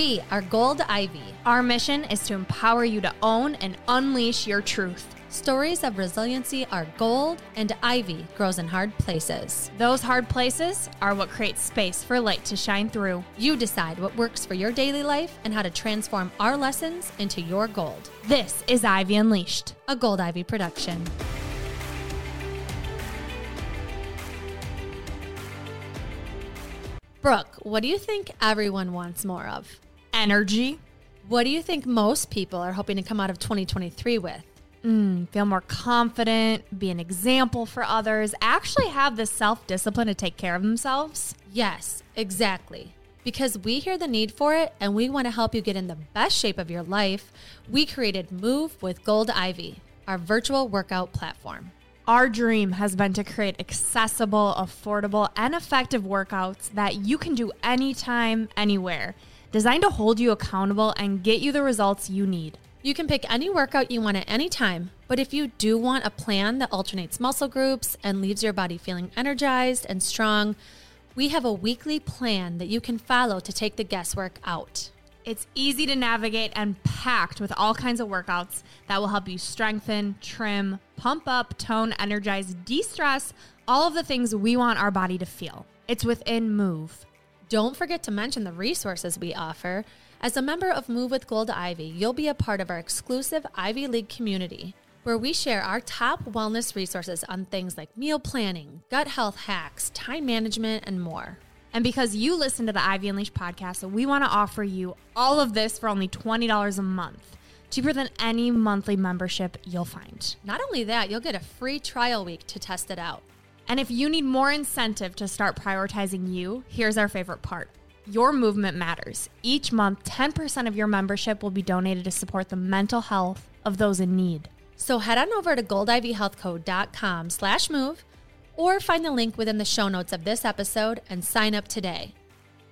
We are Gold Ivy. Our mission is to empower you to own and unleash your truth. Stories of resiliency are gold, and ivy grows in hard places. Those hard places are what creates space for light to shine through. You decide what works for your daily life and how to transform our lessons into your gold. This is Ivy Unleashed, a Gold Ivy production. Brooke, what do you think everyone wants more of? Energy. What do you think most people are hoping to come out of 2023 with? Mm, feel more confident, be an example for others, actually have the self discipline to take care of themselves. Yes, exactly. Because we hear the need for it and we want to help you get in the best shape of your life, we created Move with Gold Ivy, our virtual workout platform. Our dream has been to create accessible, affordable, and effective workouts that you can do anytime, anywhere, designed to hold you accountable and get you the results you need. You can pick any workout you want at any time, but if you do want a plan that alternates muscle groups and leaves your body feeling energized and strong, we have a weekly plan that you can follow to take the guesswork out. It's easy to navigate and packed with all kinds of workouts that will help you strengthen, trim, pump up, tone, energize, de stress, all of the things we want our body to feel. It's within Move. Don't forget to mention the resources we offer. As a member of Move with Gold Ivy, you'll be a part of our exclusive Ivy League community where we share our top wellness resources on things like meal planning, gut health hacks, time management, and more. And because you listen to the Ivy Unleashed podcast, we want to offer you all of this for only $20 a month. Cheaper than any monthly membership you'll find. Not only that, you'll get a free trial week to test it out. And if you need more incentive to start prioritizing you, here's our favorite part. Your movement matters. Each month, 10% of your membership will be donated to support the mental health of those in need. So head on over to goldivyhealthco.com slash move or find the link within the show notes of this episode and sign up today.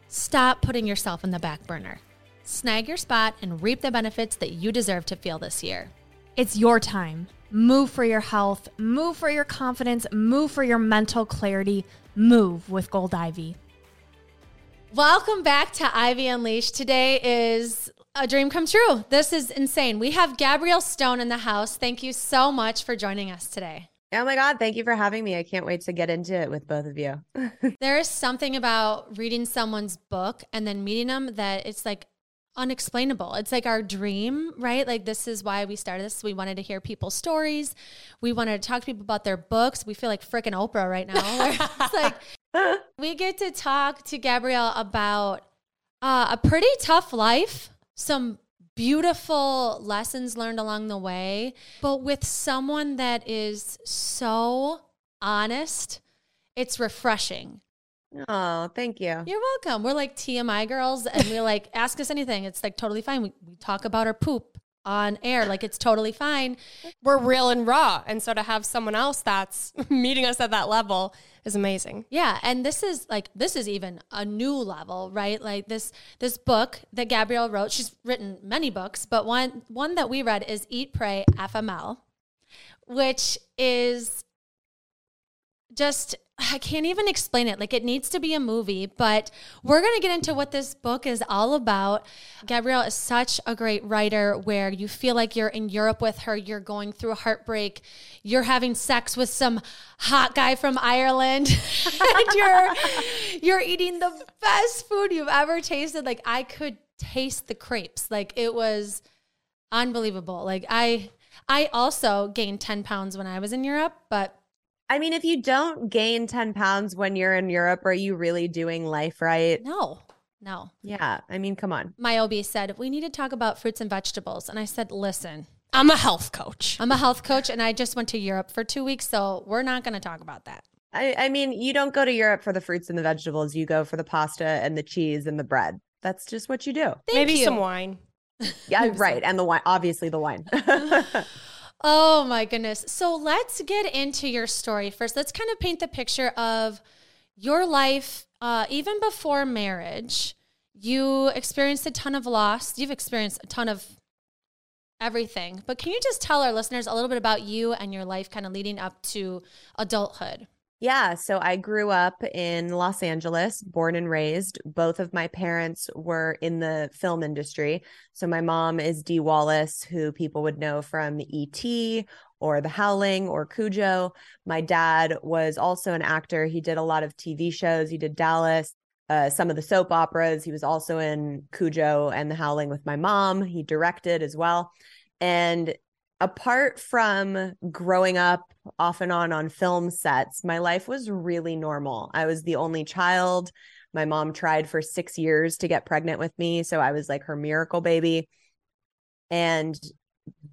Stop putting yourself in the back burner. Snag your spot and reap the benefits that you deserve to feel this year. It's your time. Move for your health, move for your confidence, move for your mental clarity, move with Gold Ivy. Welcome back to Ivy Unleashed. Today is a dream come true. This is insane. We have Gabrielle Stone in the house. Thank you so much for joining us today. Oh my God, thank you for having me. I can't wait to get into it with both of you. there is something about reading someone's book and then meeting them that it's like unexplainable. It's like our dream, right? Like this is why we started this. We wanted to hear people's stories. We wanted to talk to people about their books. We feel like freaking Oprah right now. it's like we get to talk to Gabrielle about uh, a pretty tough life, some beautiful lessons learned along the way, but with someone that is so honest, it's refreshing. Oh, thank you. You're welcome. We're like TMI girls and we like ask us anything. It's like totally fine. We, we talk about our poop on air. Like it's totally fine. We're real and raw. And so to have someone else that's meeting us at that level is amazing. Yeah. And this is like this is even a new level, right? Like this this book that Gabrielle wrote, she's written many books, but one one that we read is Eat, Pray, FML, which is just I can't even explain it. Like it needs to be a movie, but we're going to get into what this book is all about. Gabrielle is such a great writer where you feel like you're in Europe with her, you're going through a heartbreak, you're having sex with some hot guy from Ireland, and you're you're eating the best food you've ever tasted. Like I could taste the crepes. Like it was unbelievable. Like I I also gained 10 pounds when I was in Europe, but I mean, if you don't gain 10 pounds when you're in Europe, are you really doing life right? No, no. Yeah. I mean, come on. My OB said, we need to talk about fruits and vegetables. And I said, listen, I'm a health coach. I'm a health coach and I just went to Europe for two weeks. So we're not going to talk about that. I, I mean, you don't go to Europe for the fruits and the vegetables. You go for the pasta and the cheese and the bread. That's just what you do. Thank Maybe you. some wine. Yeah, right. And the wine, obviously, the wine. Oh my goodness. So let's get into your story first. Let's kind of paint the picture of your life, uh, even before marriage. You experienced a ton of loss. You've experienced a ton of everything. But can you just tell our listeners a little bit about you and your life kind of leading up to adulthood? Yeah, so I grew up in Los Angeles, born and raised. Both of my parents were in the film industry. So my mom is Dee Wallace, who people would know from E.T. or The Howling or Cujo. My dad was also an actor. He did a lot of TV shows. He did Dallas, uh, some of the soap operas. He was also in Cujo and The Howling with my mom. He directed as well. And apart from growing up off and on on film sets, my life was really normal. I was the only child. My mom tried for six years to get pregnant with me. So I was like her miracle baby. And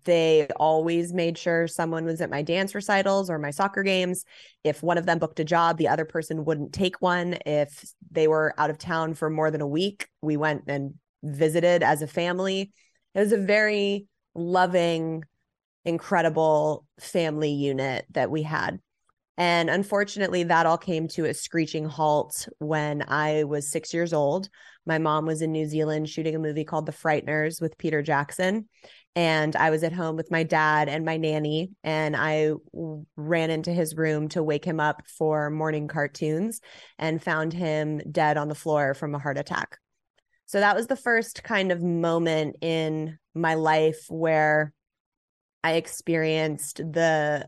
they always made sure someone was at my dance recitals or my soccer games. If one of them booked a job, the other person wouldn't take one. If they were out of town for more than a week, we went and visited as a family. It was a very loving, incredible family unit that we had. And unfortunately, that all came to a screeching halt when I was six years old. My mom was in New Zealand shooting a movie called The Frighteners with Peter Jackson. And I was at home with my dad and my nanny. And I ran into his room to wake him up for morning cartoons and found him dead on the floor from a heart attack. So that was the first kind of moment in my life where I experienced the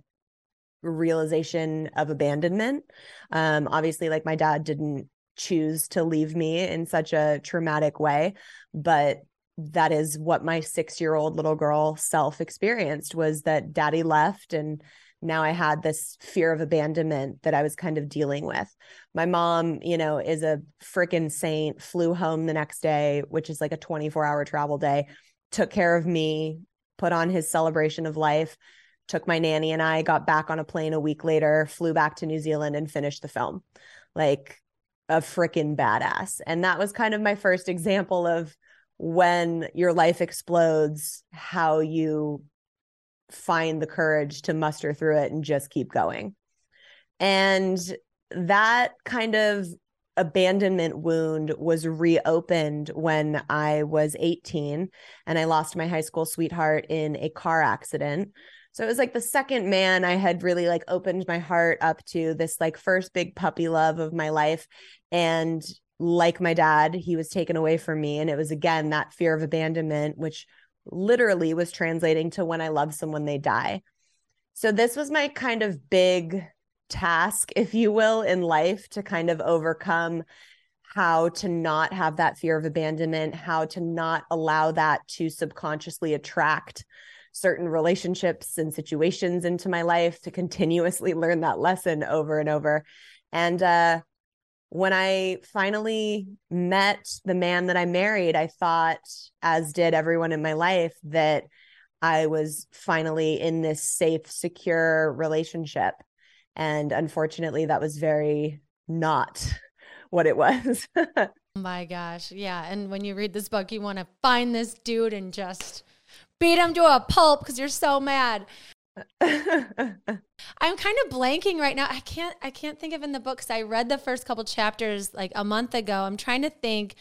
realization of abandonment. Um, obviously, like my dad didn't choose to leave me in such a traumatic way, but that is what my six year old little girl self experienced was that daddy left and now I had this fear of abandonment that I was kind of dealing with. My mom, you know, is a freaking saint, flew home the next day, which is like a 24 hour travel day, took care of me, put on his celebration of life, took my nanny and I, got back on a plane a week later, flew back to New Zealand and finished the film. Like a freaking badass. And that was kind of my first example of when your life explodes, how you find the courage to muster through it and just keep going. And that kind of abandonment wound was reopened when I was 18 and I lost my high school sweetheart in a car accident. So it was like the second man I had really like opened my heart up to this like first big puppy love of my life and like my dad, he was taken away from me and it was again that fear of abandonment which literally was translating to when I love someone they die. So this was my kind of big task, if you will, in life to kind of overcome how to not have that fear of abandonment, how to not allow that to subconsciously attract certain relationships and situations into my life, to continuously learn that lesson over and over. And uh, when I finally met the man that I married, I thought, as did everyone in my life, that I was finally in this safe, secure relationship. And unfortunately, that was very not what it was. oh my gosh. Yeah. And when you read this book, you want to find this dude and just beat him to a pulp because you're so mad. I'm kind of blanking right now. I can't I can't think of in the book cuz I read the first couple chapters like a month ago. I'm trying to think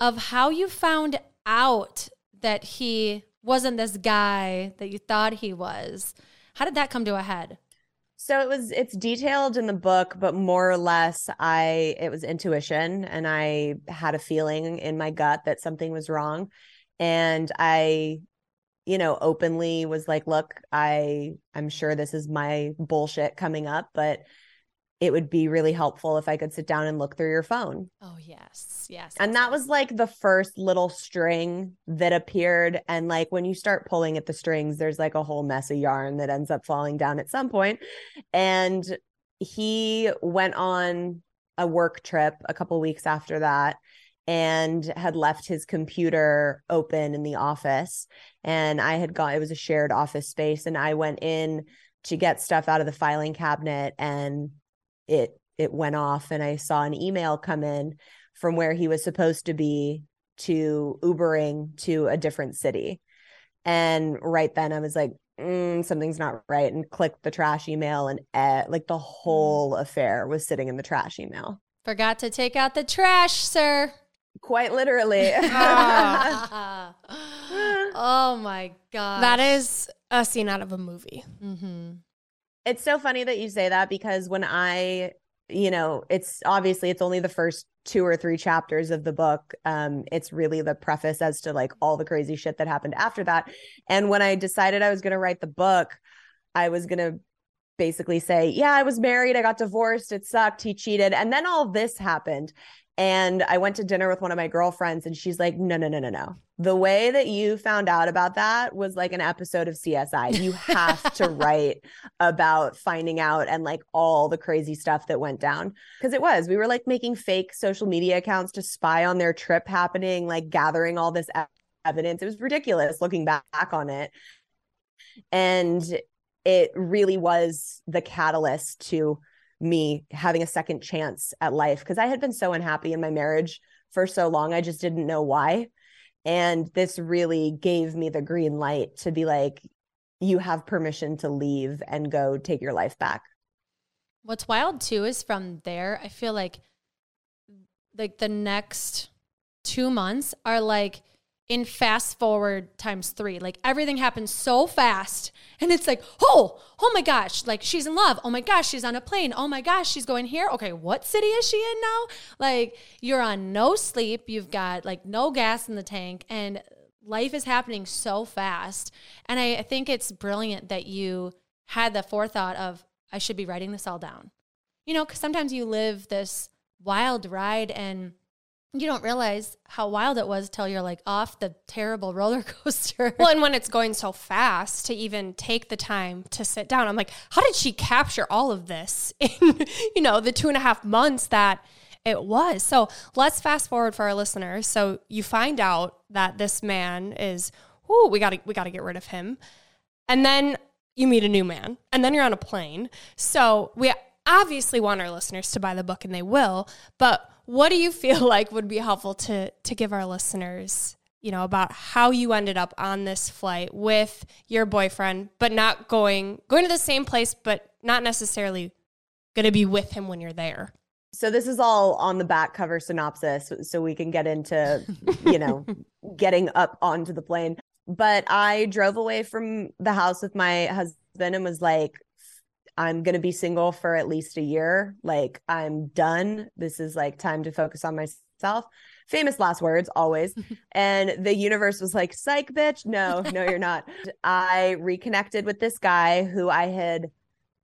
of how you found out that he wasn't this guy that you thought he was. How did that come to a head? So it was it's detailed in the book, but more or less I it was intuition and I had a feeling in my gut that something was wrong. And I, you know, openly was like, look, I I'm sure this is my bullshit coming up, but it would be really helpful if I could sit down and look through your phone. Oh, yes. Yes. And that was like the first little string that appeared. And like when you start pulling at the strings, there's like a whole mess of yarn that ends up falling down at some point. And he went on a work trip a couple weeks after that and had left his computer open in the office. And I had got, it was a shared office space. And I went in to get stuff out of the filing cabinet and it it went off and I saw an email come in from where he was supposed to be to Ubering to a different city. And right then I was like, mm, something's not right, and clicked the trash email, and uh, like the whole affair was sitting in the trash email. Forgot to take out the trash, sir. Quite literally. oh. oh my god. That is a scene out of a movie. Mm-hmm. It's so funny that you say that because when I, you know, it's obviously it's only the first two or three chapters of the book. Um, it's really the preface as to like all the crazy shit that happened after that. And when I decided I was going to write the book, I was going to basically say, Yeah, I was married, I got divorced, it sucked, he cheated. And then all this happened. And I went to dinner with one of my girlfriends, and she's like, No, no, no, no, no. The way that you found out about that was like an episode of CSI. You have to write about finding out and like all the crazy stuff that went down. Cause it was, we were like making fake social media accounts to spy on their trip happening, like gathering all this evidence. It was ridiculous looking back on it. And it really was the catalyst to me having a second chance at life because I had been so unhappy in my marriage for so long. I just didn't know why. And this really gave me the green light to be like, you have permission to leave and go take your life back. What's wild too is from there, I feel like like the next two months are like in fast forward times three. Like everything happens so fast. And it's like, oh, oh my gosh, like she's in love. Oh my gosh, she's on a plane. Oh my gosh, she's going here. Okay, what city is she in now? Like you're on no sleep. You've got like no gas in the tank. And life is happening so fast. And I, think it's brilliant that you had the forethought of, I should be writing this all down. You know, because sometimes you live this wild ride and you don't realize how wild it was till you're like off the terrible roller coaster. Well, and when it's going so fast to even take the time to sit down, I'm like, how did she capture all of this in, you know, the two and a half months that it was? So let's fast forward for our listeners. So you find out that this man is, oh, we gotta we gotta get rid of him. And then you meet a new man, and then you're on a plane. So we obviously want our listeners to buy the book and they will, but what do you feel like would be helpful to to give our listeners, you know, about how you ended up on this flight with your boyfriend, but not going going to the same place, but not necessarily going to be with him when you're there? So this is all on the back cover synopsis, so we can get into, you know, getting up onto the plane. But I drove away from the house with my husband and was like, I'm going to be single for at least a year. Like, I'm done. This is like time to focus on myself. Famous last words, always. and the universe was like, psych, bitch. No, no, you're not. I reconnected with this guy who I had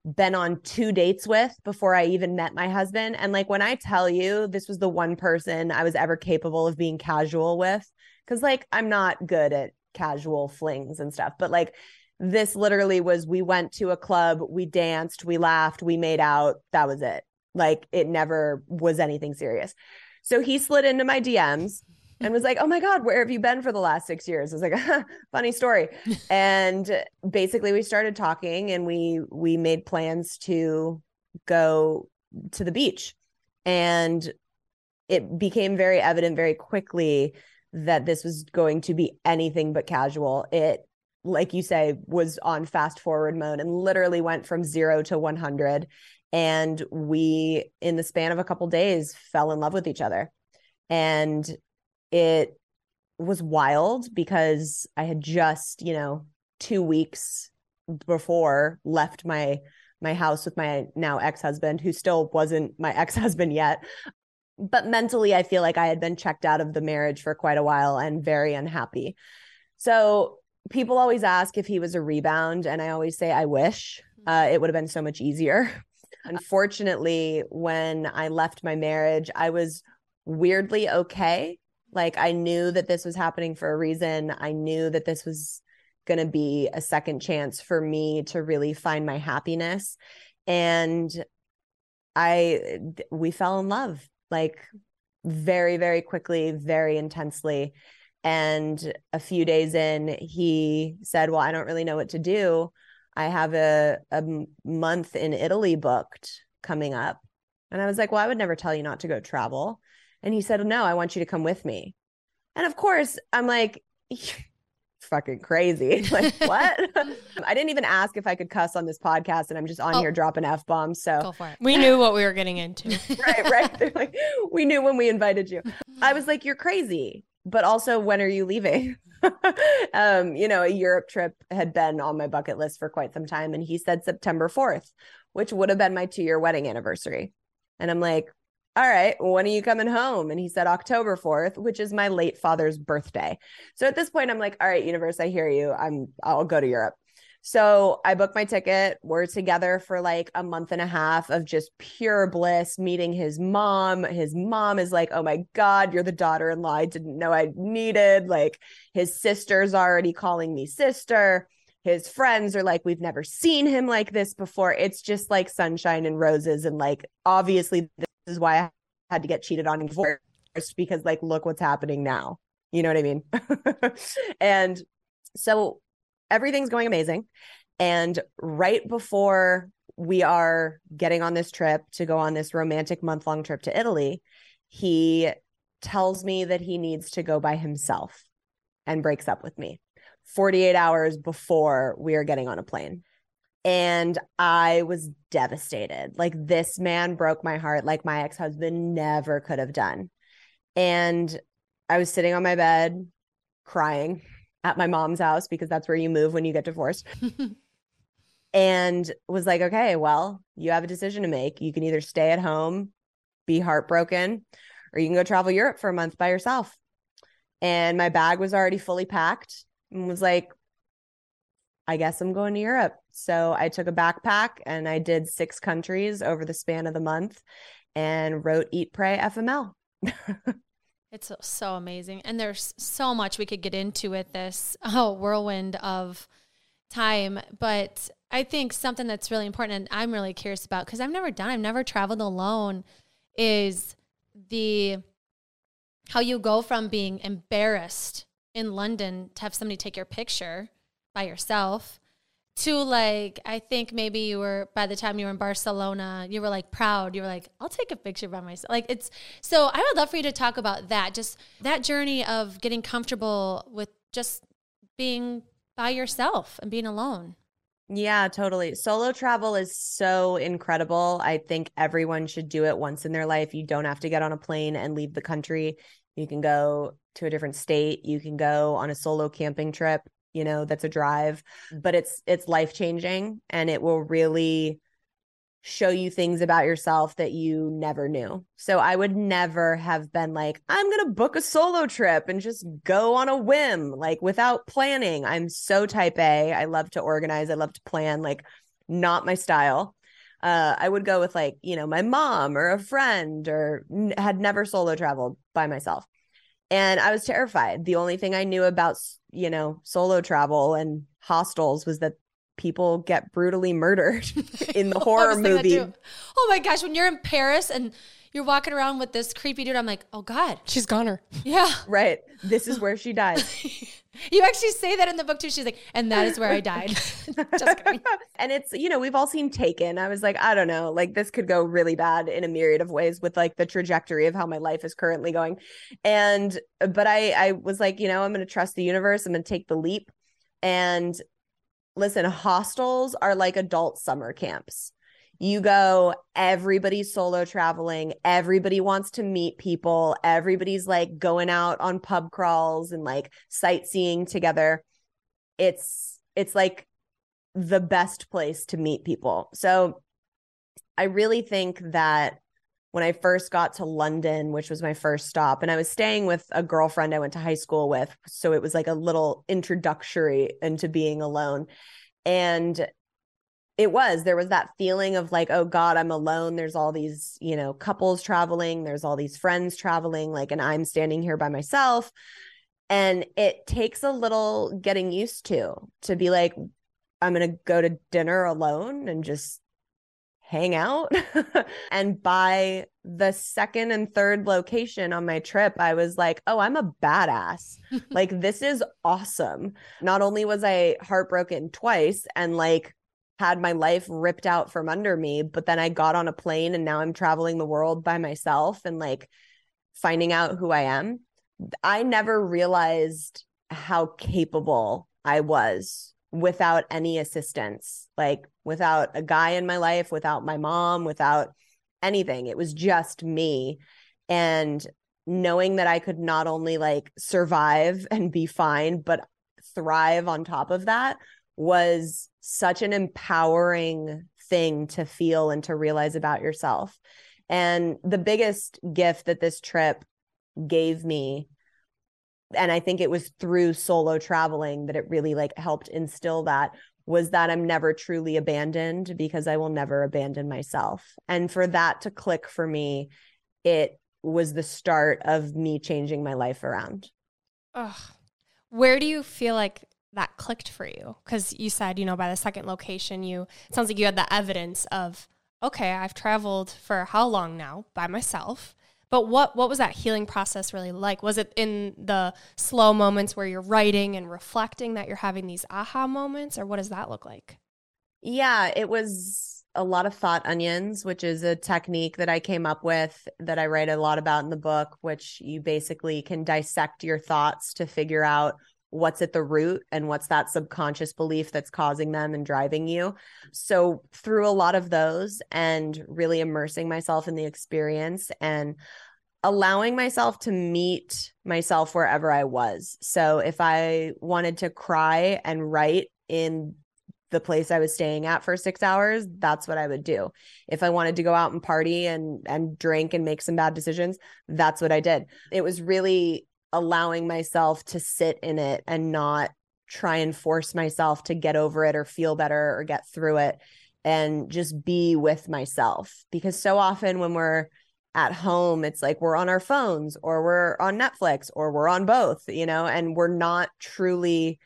been on two dates with before I even met my husband. And like, when I tell you this was the one person I was ever capable of being casual with, because like, I'm not good at casual flings and stuff, but like, this literally was we went to a club, we danced, we laughed, we made out. That was it. Like it never was anything serious. So he slid into my DMs and was like, "Oh my god, where have you been for the last 6 years?" I was like, "Funny story." and basically we started talking and we we made plans to go to the beach. And it became very evident very quickly that this was going to be anything but casual. It like you say, was on fast forward mode and literally went from zero to 100. And we, in the span of a couple days, fell in love with each other. And it was wild because I had just, you know, two weeks before left my my house with my now ex-husband who still wasn't my ex-husband yet but mentally i feel like i had been checked out of the marriage for quite a while and very unhappy so people always ask if he was a rebound, and I always say, I wish mm-hmm. uh, it would have been so much easier. Unfortunately, when I left my marriage, I was weirdly okay. Like I knew that this was happening for a reason. I knew that this was going to be a second chance for me to really find my happiness. And I, we fell in love like very, very quickly, very intensely. And a few days in, he said, Well, I don't really know what to do. I have a, a month in Italy booked coming up. And I was like, Well, I would never tell you not to go travel. And he said, No, I want you to come with me. And of course, I'm like, fucking crazy. Like, what? I didn't even ask if I could cuss on this podcast, and I'm just on oh. here dropping F bombs. So we knew what we were getting into. right, right. They're like, we knew when we invited you. I was like, you're crazy but also when are you leaving um, you know, a Europe trip had been on my bucket list for quite some time. And he said September 4th, which would have been my two year wedding anniversary. And I'm like, all right, when are you coming home? And he said October 4th, which is my late father's birthday. So at this point, I'm like, all right, universe, I hear you. I'm I'll go to Europe. So I booked my ticket. We're together for like a month and a half of just pure bliss, meeting his mom. His mom is like, Oh my God, you're the daughter in law I didn't know I needed. Like his sister's already calling me sister. His friends are like, We've never seen him like this before. It's just like sunshine and roses. And like, obviously, this is why I had to get cheated on and divorced because, like, look what's happening now. You know what I mean? and so everything's going amazing. And right before we are getting on this trip to go on this romantic month long trip to Italy, he tells me that he needs to go by himself and breaks up with me 48 hours before we are getting on a plane. And I was devastated. Like, this man broke my heart, like my ex husband never could have done. And I was sitting on my bed crying at my mom's house because that's where you move when you get divorced. and was like, okay, well, you have a decision to make. You can either stay at home, be heartbroken, or you can go travel Europe for a month by yourself. And my bag was already fully packed and was like, I guess I'm going to Europe. So I took a backpack and I did six countries over the span of the month and wrote Eat, Pray, FML. It's so amazing. And there's so much we could get into with this oh, whirlwind of time. But I think something that's really important and I'm really curious about because I've never done, I've never traveled alone, is the how you go from being embarrassed in London to have somebody take your picture by yourself to like I think maybe you were by the time you were in Barcelona, you were like proud. You were like, I'll take a picture by myself. Like it's so I would love for you to talk about that. Just that journey of getting comfortable with just being by yourself and being alone. Yeah, totally. Solo travel is so incredible. I think everyone should do it once in their life. You don't have to get on a plane and leave the country. You can go to a different state. You can go on a solo camping trip you know that's a drive but it's it's life changing and it will really show you things about yourself that you never knew. So I would never have been like, I'm going to book a solo trip and just go on a whim, like without planning. I'm so type A. I love to organize, I love to plan, like, not my style. Uh, I would go with like, you know, my mom or a friend or n- had never solo traveled by myself. And I was terrified. The only thing I knew about, you know, solo travel and hostels was that people get brutally murdered in the horror movie. Oh my gosh, when you're in Paris and you're walking around with this creepy dude, I'm like, oh God. She's goner. Yeah. Right. This is where she dies. you actually say that in the book too. She's like, and that is where I died. Just and it's, you know, we've all seen Taken. I was like, I don't know, like this could go really bad in a myriad of ways with like the trajectory of how my life is currently going. And, but I, I was like, you know, I'm going to trust the universe. I'm going to take the leap. And listen, hostels are like adult summer camps you go everybody's solo traveling. Everybody wants to meet people. Everybody's like going out on pub crawls and like sightseeing together. It's it's like the best place to meet people. So i really think that when i first got to london which was my first stop and i was staying with a girlfriend i went to high school with so it was like a little introductory into being alone. And it was there was that feeling of like oh god i'm alone. There's all these you know couples traveling. There's all these friends traveling like and i'm standing here by myself. And it takes a little getting used to to be like i'm going to go to dinner alone and just hang out. And by the second and third location on my trip i was like oh i'm a badass. Like this is awesome. Not only was i heartbroken twice and like had my life ripped out from under me but then i got on a plane and now i'm traveling the world by myself and like finding out who i am. I never realized how capable i was without any assistance like without a guy in my life without my mom without anything. It was just me. And knowing that I could not only like survive and be fine, but thrive on top of that was such an empowering thing to feel and to realize about yourself. And the biggest gift that this trip gave me and I think it was through solo traveling that it really like helped instill that was that I'm never truly abandoned because I will never abandon myself. And for that to click for me, it was the start of me changing my life around. Ugh. Where do you feel like that clicked for you? Because you said, you know, by the second location, you sounds like you had the evidence of, okay, I've traveled for how long now by myself. But what what was that healing process really like? Was it in the slow moments where you're writing and reflecting that you're having these aha moments, or what does that look like? Yeah, it was a lot of thought onions, which is a technique that I came up with that I write a lot about in the book, which you basically can dissect your thoughts to figure out what's at the root and what's that subconscious belief that's causing them and driving you. So, through a lot of those and really immersing myself in the experience and allowing myself to meet myself wherever I was. So, if I wanted to cry and write in the place I was staying at for 6 hours, that's what I would do. If I wanted to go out and party and and drink and make some bad decisions, that's what I did. It was really allowing myself to sit in it and not try and force myself to get over it or feel better or get through it and just be with myself. Because so often when we're at home it's like we're on our phones or we're on Netflix or we're on both you know and we're not truly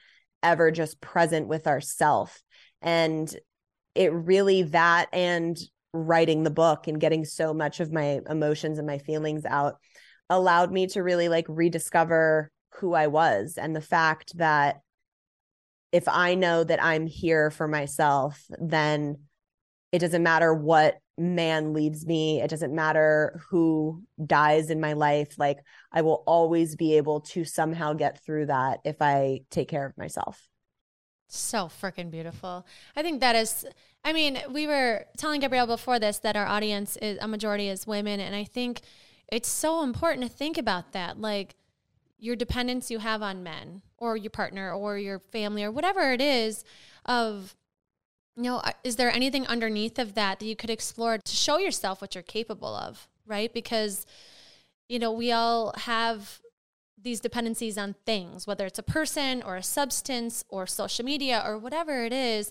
ever just present with ourself. And it really that and writing the book and getting so much of my emotions and my feelings out allowed me to really like rediscover who I was and the fact that if I know that I'm here for myself, then it doesn't matter what man leads me. It doesn't matter who dies in my life. Like I will always be able to somehow get through that if I take care of myself. So freaking beautiful. I think that is, I mean, we were telling Gabrielle before this that our audience is a majority is women. And I think it's so important to think about that. Like your dependence you have on men or your partner or your family or whatever it is of you know uh, is there anything underneath of that that you could explore to show yourself what you're capable of right because you know we all have these dependencies on things whether it's a person or a substance or social media or whatever it is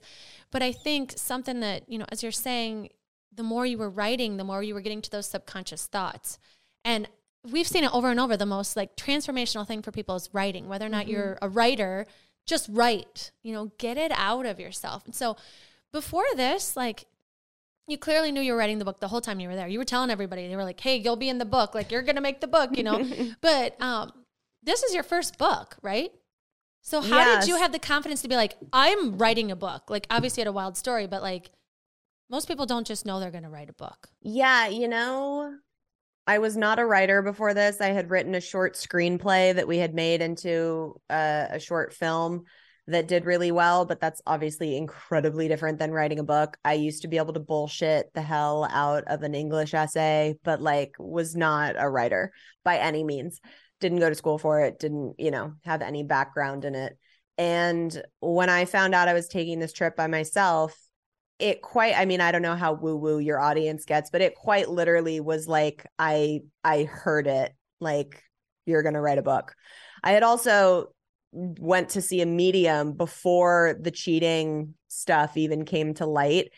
but i think something that you know as you're saying the more you were writing the more you were getting to those subconscious thoughts and we've seen it over and over. The most like transformational thing for people is writing, whether or not mm-hmm. you're a writer, just write, you know, get it out of yourself. And so before this, like, you clearly knew you were writing the book the whole time you were there. You were telling everybody, they were like, hey, you'll be in the book. Like, you're going to make the book, you know? but um, this is your first book, right? So how yes. did you have the confidence to be like, I'm writing a book? Like, obviously, you had a wild story, but like, most people don't just know they're going to write a book. Yeah, you know, I was not a writer before this. I had written a short screenplay that we had made into a, a, short film that did really well, but that's obviously incredibly different than writing a book. I used to be able to bullshit the hell out of an English essay, but like was not a writer by any means. Didn't go to school for it, didn't, you know, have any background in it. And when I found out I was taking this trip by myself, it quite i mean i don't know how woo woo your audience gets but it quite literally was like i i heard it like you're going to write a book. I had also went to see a medium before the cheating stuff even came to light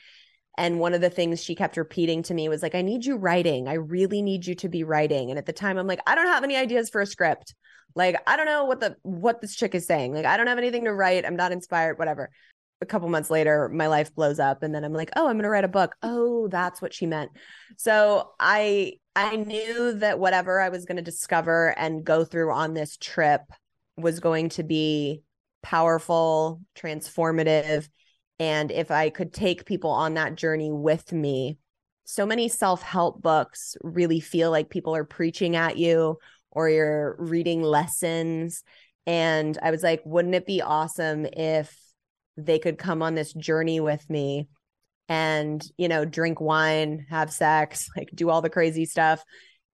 and one of the things she kept repeating to me was like i need you writing. I really need you to be writing. And at the time i'm like i don't have any ideas for a script. Like i don't know what the what this chick is saying. Like i don't have anything to write. I'm not inspired whatever a couple months later my life blows up and then i'm like oh i'm going to write a book. Mm. Oh that's what she meant. So i i knew that whatever i was going to discover and go through on this trip was going to be powerful transformative and if i could take people on that journey with me so many self-help books really feel like people are preaching at you or you're reading lessons and i was like wouldn't it be awesome if they could come on this journey with me and you know drink wine have sex like do all the crazy stuff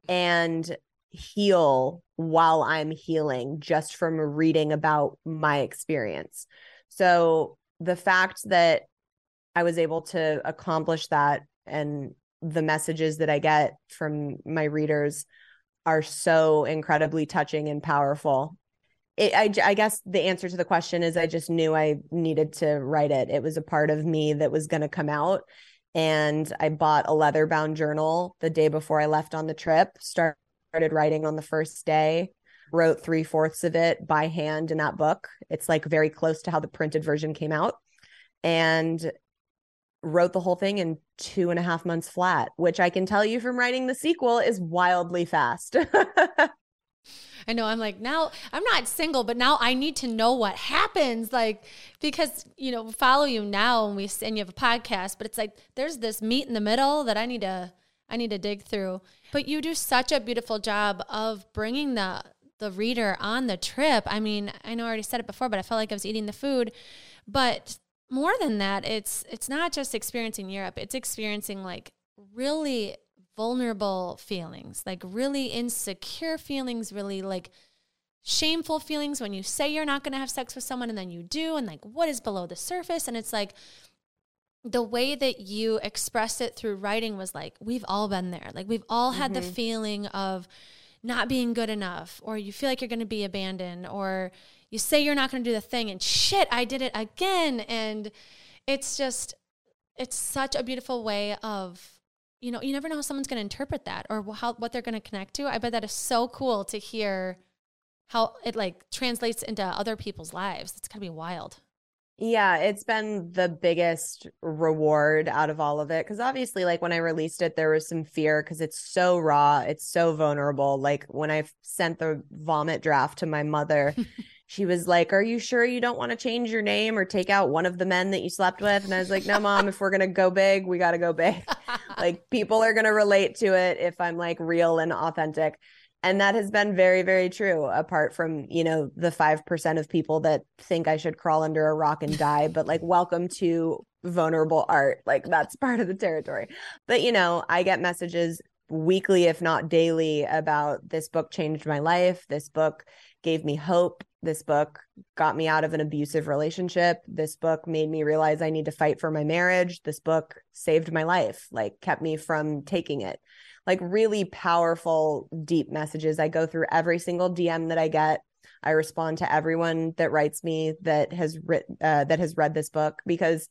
and heal while I'm healing just from reading about my experience. So the fact that I was able to accomplish that and the messages that I get from my readers are so incredibly touching and powerful. It, I, I guess the answer to the question is I just knew I needed to write it. It was a part of me that was going to come out. And I bought a leather bound journal the day before I left on the trip, started writing on the first day, wrote three fourths of it by hand in that book. It's like very close to how the printed version came out. And wrote the whole thing in two and a half months flat, which I can tell you from writing the sequel is wildly fast. I know I'm like now I'm not single, but now I need to know what happens. Like because you know follow you now and we and you have a podcast, but it's like there's this meat in the middle that I need to I need to dig through. But you do such a beautiful job of bringing the the reader on the trip. I mean, I know I already said it before, but I felt like I was eating the food. But more than that, it's it's not just experiencing Europe, it's experiencing like really vulnerable feelings, like really insecure feelings, really like shameful feelings when you say you're not going to have sex with someone and then you do and like what is below the surface and it's like the way that you expressed it through writing was like we've all been there. Like we've all had mm-hmm. the feeling of not being good enough or you feel like you're going to be abandoned or you say you're not going to do the thing and shit, I did it again. And it's just, it's such a beautiful way of, you know, you never know how someone's going to interpret that or how, what they're going to connect to. I bet that is so cool to hear how it like translates into other people's lives. It's going to be wild. Yeah, it's been the biggest reward out of all of it. Cause obviously, like when I released it, there was some fear because it's so raw, it's so vulnerable. Like when I sent the vomit draft to my mother, she was like, Are you sure you don't want to change your name or take out one of the men that you slept with? And I was like, No, mom, if we're going to go big, we got to go big. like people are going to relate to it if I'm like real and authentic. And that has been very, very true, apart from, you know, the 5% of people that think I should crawl under a rock and die. But like, welcome to vulnerable art. Like, that's part of the territory. But, you know, I get messages weekly, if not daily, about this book changed my life. This book gave me hope. This book got me out of an abusive relationship. This book made me realize I need to fight for my marriage. This book saved my life, like kept me from taking it. Like really powerful, deep messages. I go through every single DM that I get. I respond to everyone that writes me that has written uh, that has read this book because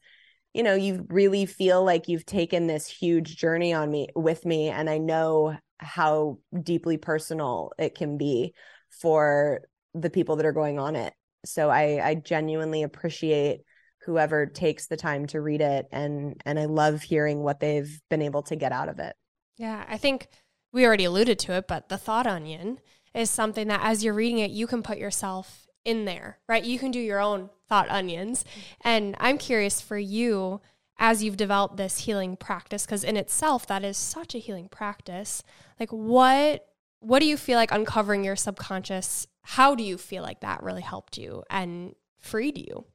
you know you really feel like you've taken this huge journey on me with me and I know how deeply personal it can be for the people that are going on it. So I I genuinely appreciate whoever takes the time to read it and and I love hearing what they've been able to get out of it. Yeah, I think we already alluded to it, but the thought onion is something that as you're reading it, you can put yourself in there, right? You can do your own thought onions. And I'm curious for you as you've developed this healing practice because in itself that is such a healing practice. Like what what do you feel like uncovering your subconscious? How do you feel like that really helped you and freed you?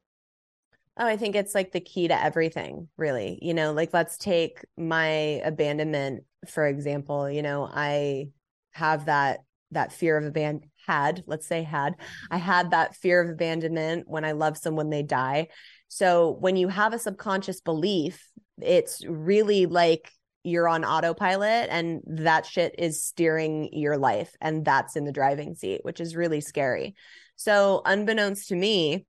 Oh, I think it's like the key to everything, really. You know, like let's take my abandonment for example. You know, I have that that fear of abandon had, let's say had. I had that fear of abandonment when I love someone they die. So when you have a subconscious belief, it's really like you're on autopilot and that shit is steering your life and that's in the driving seat which is really scary. So unbeknownst to me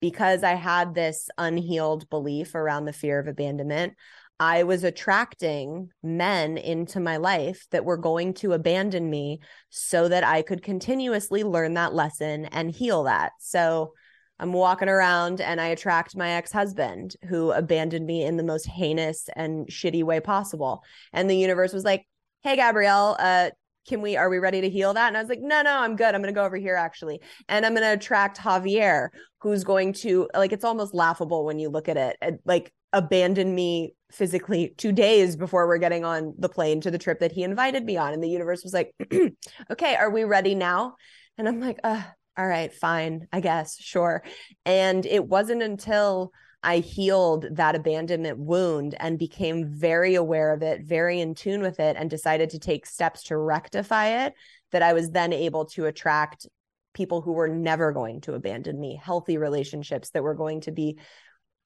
because i had this unhealed belief around the fear of abandonment i was attracting men into my life that were going to abandon me so that i could continuously learn that lesson and heal that. So I'm walking around and I attract my ex husband who abandoned me in the most heinous and shitty way possible. And the universe was like, Hey, Gabrielle, uh, can we, are we ready to heal that? And I was like, no, no, I'm good. I'm going to go over here actually. And I'm going to attract Javier, who's going to, like, it's almost laughable when you look at it, like, abandon me physically two days before we're getting on the plane to the trip that he invited me on. And the universe was like, okay, are we ready now? And I'm like, uh, all right, fine, I guess, sure. And it wasn't until I healed that abandonment wound and became very aware of it, very in tune with it, and decided to take steps to rectify it that I was then able to attract people who were never going to abandon me, healthy relationships that were going to be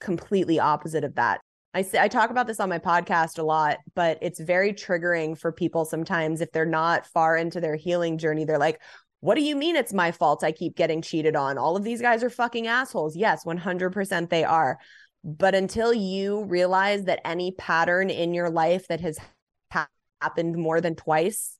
completely opposite of that. I say I talk about this on my podcast a lot, but it's very triggering for people sometimes if they're not far into their healing journey. They're like, "What do you mean it's my fault I keep getting cheated on? All of these guys are fucking assholes." Yes, 100% they are. But until you realize that any pattern in your life that has ha- happened more than twice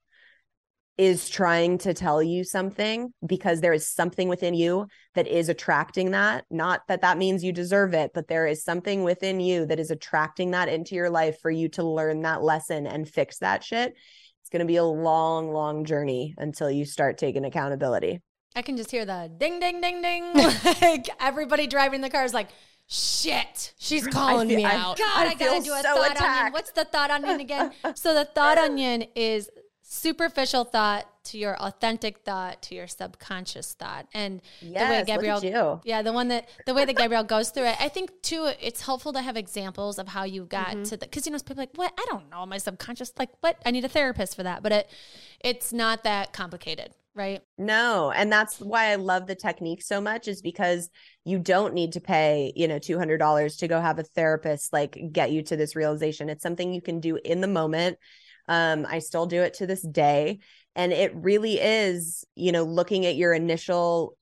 is trying to tell you something because there is something within you that is attracting that. Not that that means you deserve it, but there is something within you that is attracting that into your life for you to learn that lesson and fix that shit. Going to be a long, long journey until you start taking accountability. I can just hear the ding, ding, ding, ding. like everybody driving the car is like, shit, she's calling feel- me I- out. I God, I, gotta do a so thought onion. What's the thought onion again? so the thought onion is superficial thought to your authentic thought to your subconscious thought. And the way Yes, gabrielle yeah the one that the way that gabrielle goes through it i think too it's helpful to have examples of how you got Mm-hmm. to the because you know people are like what? I don't know my subconscious like what? I need a therapist for that. But it it's not that complicated right? No, and that's why I love the technique so much is because you don't need to pay, you know, $200 to go have a therapist like get you to this realization. It's something you can do in the moment. Um I still do it to this day and it really is, you know, looking at your initial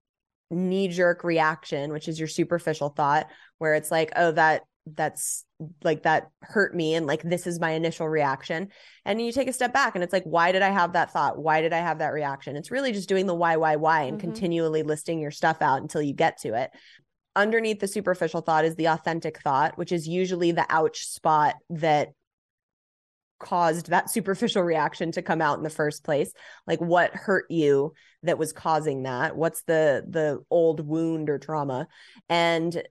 knee jerk reaction, which is your superficial thought where it's like, oh that that's like that hurt me and like this is my initial reaction. And you take a step back and it's like why did i have that thought? Why did i have that reaction? It's really just doing the why why why and Mhm. continually listing your stuff out until you get to it. Underneath the superficial thought is the authentic thought which is usually the ouch spot that caused that superficial reaction to come out in the first place? Like what hurt you that was causing that? What's the the old wound or trauma? And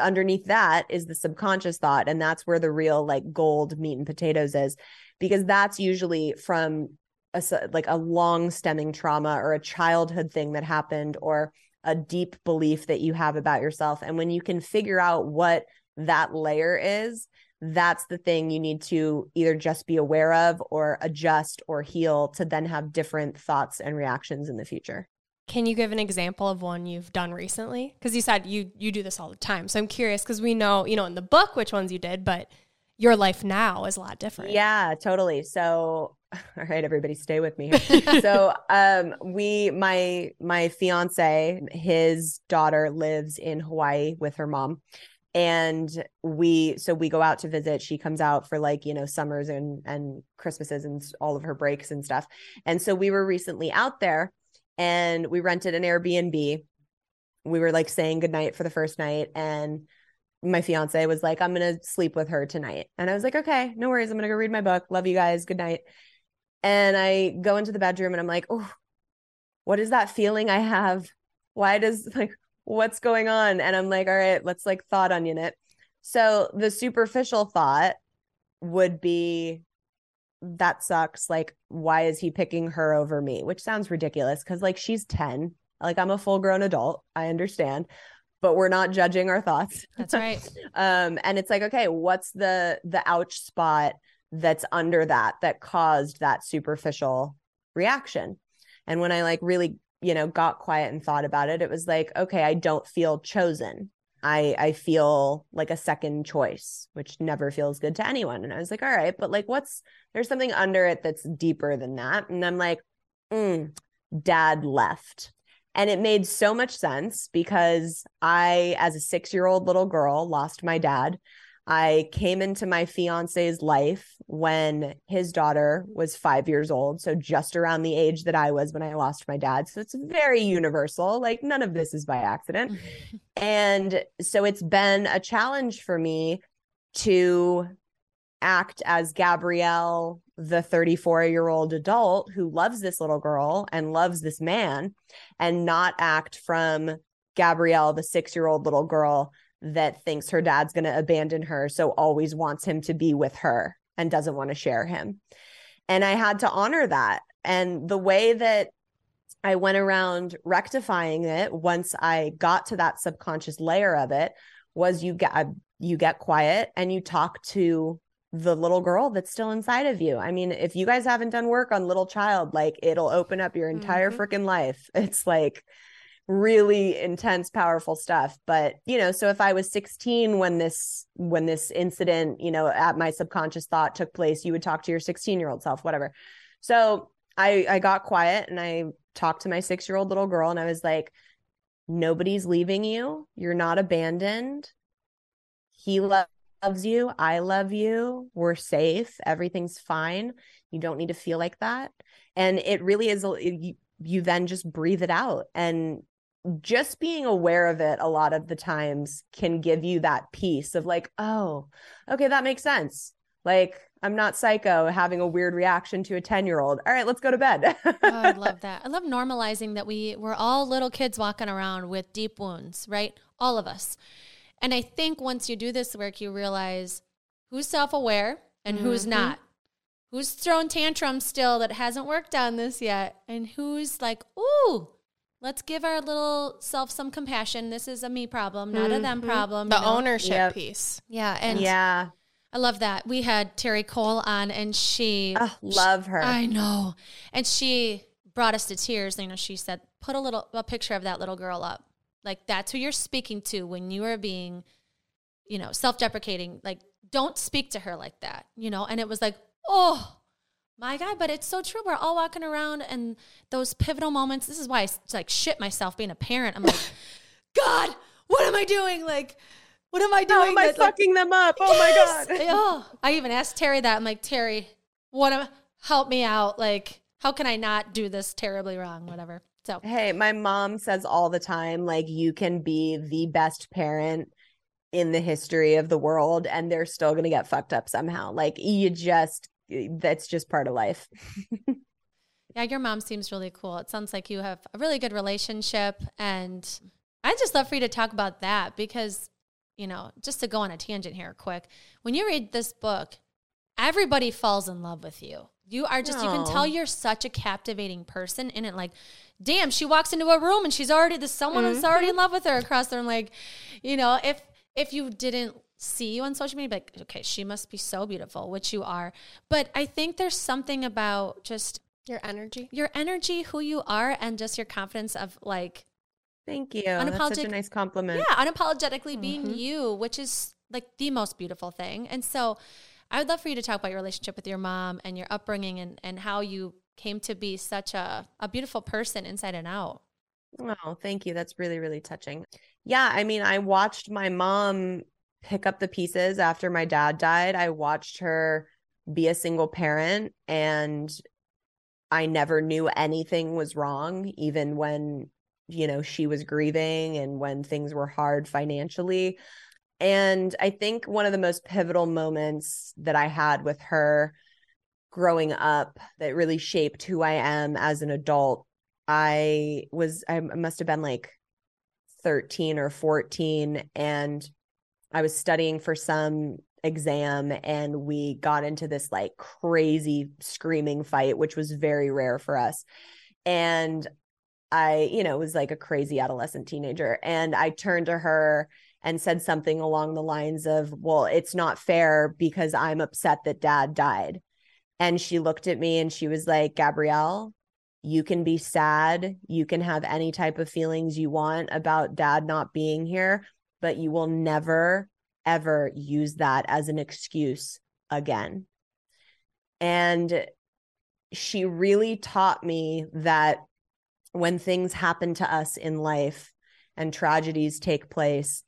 underneath that is the subconscious thought and that's where the real like gold meat and potatoes is because that's usually from a like a long stemming trauma or a childhood thing that happened or a deep belief that you have about yourself. And when you can figure out what that layer is that's the thing you need to either just be aware of or adjust or heal to then have different thoughts and reactions in the future Can you give an example of one you've done recently? Because you said you you do this all the time. So I'm curious because we know, you know, in the book which ones you did, but your life now is a lot different. Yeah, totally. So, all right, everybody, stay with me. So, um, we, my, my fiance, his daughter lives in Hawaii with her mom, and we, so we go out to visit. She comes out for like you know summers and and Christmases and all of her breaks and stuff. And so we were recently out there, and we rented an Airbnb. We were like saying goodnight for the first night, and my fiance was like, I'm to sleep with her tonight. And I was like, okay, no worries. I'm to go read my book. Love you guys. Good night. And I go into the bedroom and I'm like, oh, what is that feeling I have? Why does like, what's going on? And I'm like, all right, let's like thought onion it. So the superficial thought would be, that sucks. Like, why is he picking her over me? Which sounds ridiculous because like she's 10. Like I'm a full grown adult. I understand. But we're not judging our thoughts that's right um and it's like okay what's the the ouch spot that's under that that caused that superficial reaction and when i like really you know got quiet and thought about it it was like okay i don't feel chosen. I i feel like a second choice which never feels good to anyone. And i was like all right but like what's there's something under it that's deeper than that. And i'm like mm, dad left. And it made so much sense because I, as a six year old little girl, lost my dad. I came into my fiance's life when his daughter was five years old. So just around the age that I was when I lost my dad. So it's very universal. Like none of this is by accident. Mm-hmm. And so it's been a challenge for me to act as Gabrielle, the 34 year old adult who loves this little girl and loves this man, and not act from Gabrielle, the six year old little girl that thinks her dad's going to abandon her. So always wants him to be with her and doesn't want to share him. And I had to honor that. And the way that I went around rectifying it once I got to that subconscious layer of it was you get you get quiet and you talk to the little girl that's still inside of you. I mean, if you guys haven't done work on little child, like it'll open up your entire Mhm. freaking life. It's like really intense powerful stuff. But you know so if i was 16 when this when this incident you know at my subconscious thought took place you would talk to your 16 year old self whatever. So i i got quiet and i talked to my 6 year old little girl and i was like nobody's leaving you. You're not abandoned. He lo- loves you. I love you. We're safe. Everything's fine. You don't need to feel like that. And it really is you, you then just breathe it out. And just being aware of it a lot of the times can give you that peace of like, oh, okay, that makes sense. Like, I'm not psycho having a weird reaction to a 10 year old. All right, let's go to bed. Oh, I love that. I love normalizing that we we're all little kids walking around with deep wounds, right? All of us. And I think once you do this work, you realize who's self-aware and who's Mhm. not. Who's throwing tantrums still that hasn't worked on this yet, and who's like, ooh, let's give our little self some compassion. This is a me problem, not a mm-hmm. them problem. The you know? ownership Yep. piece. Yeah, and yeah. I love that. We had Terri Cole on, and she Oh, love her. I know. And she brought us to tears. You know, she said, put a little a picture of that little girl up. Like that's who you're speaking to when you are being, you know, self-deprecating. Like, don't speak to her like that. You know, and it was like, oh my God, but it's so true. We're all walking around and those pivotal moments. This is why I like shit myself being a parent. I'm like, God, what am I doing? Like, what am I doing? How am I that, like, fucking them up? Oh Yes! my God. oh, I even asked Terri that. I'm like, Terri, what am, help me out. Like, how can I not do this terribly wrong? Whatever. So Hey, my mom says all the time, like, you can be the best parent in the history of the world and they're still going to get fucked up somehow. Like, you just, Eh, that's just part of life. yeah, your mom seems really cool. It sounds like you have a really good relationship. And I'd just love for you to talk about that because, you know, just to go on a tangent here quick, when you read this book, everybody falls in love with you. You are just, you can tell you're such a captivating person in it. Like, damn, she walks into a room and she's already, the someone is mm-hmm. already in love with her across the room. Like, you know, if, if you didn't see you on social media, like, okay, she must be so beautiful, which you are. But I think there's something about just Your energy. your energy, who you are, and just your confidence of like, Thank you. That's such a Unapologetic- nice compliment. yeah, unapologetically being Mhm. you, which is like the most beautiful thing. And so I would love for you to talk about your relationship with your mom and your upbringing and, and how you came to be such a, a beautiful person inside and out. Oh, thank you. That's really, really touching. Yeah. I mean, I watched my mom pick up the pieces after my dad died. I watched her be a single parent and I never knew anything was wrong, even when, you know, she was grieving and when things were hard financially. And I think one of the most pivotal moments that I had with her growing up that really shaped who I am as an adult I was, I must have been like 13 or 14, and I was studying for some exam, and we got into this like crazy screaming fight, which was very rare for us. And I, you know, was like a crazy adolescent teenager. And I turned to her and said something along the lines of, Well, it's not fair because I'm upset that dad died. And she looked at me and she was like, Gabrielle, you can be sad. You can have any type of feelings you want about dad not being here, but you will never, ever use that as an excuse again. And she really taught me that when things happen to us in life and tragedies take place,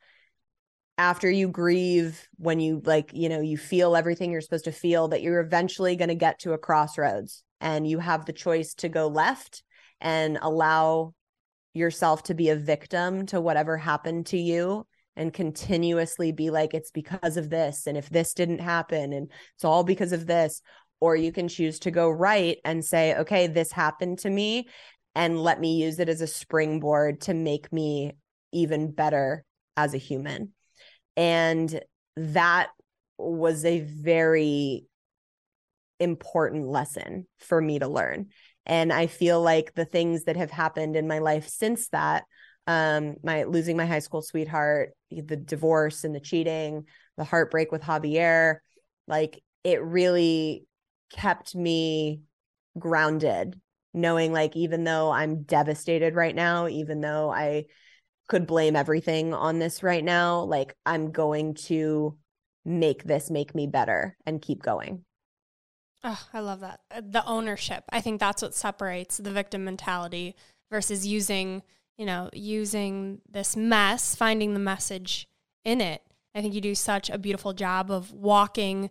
after you grieve, when you like, you know, you feel everything you're supposed to feel, that you're eventually going to get to a crossroads and you have the choice to go left and allow yourself to be a victim to whatever happened to you and continuously be like, it's because of this. And if this didn't happen, and it's all because of this. Or you can choose to go right and say, okay, this happened to me. And let me use it as a springboard to make me even better as a human. And that was a very important lesson for me to learn. And I feel like the things that have happened in my life since that, um, my losing my high school sweetheart, the divorce and the cheating, the heartbreak with Javier, like it really kept me grounded, knowing like, even though I'm devastated right now, even though I could blame everything on this right now, like, I'm going to make this make me better and keep going. Oh, I love that. Uh, the ownership. I think that's what separates the victim mentality versus using, you know, using this mess, finding the message in it. I think you do such a beautiful job of walking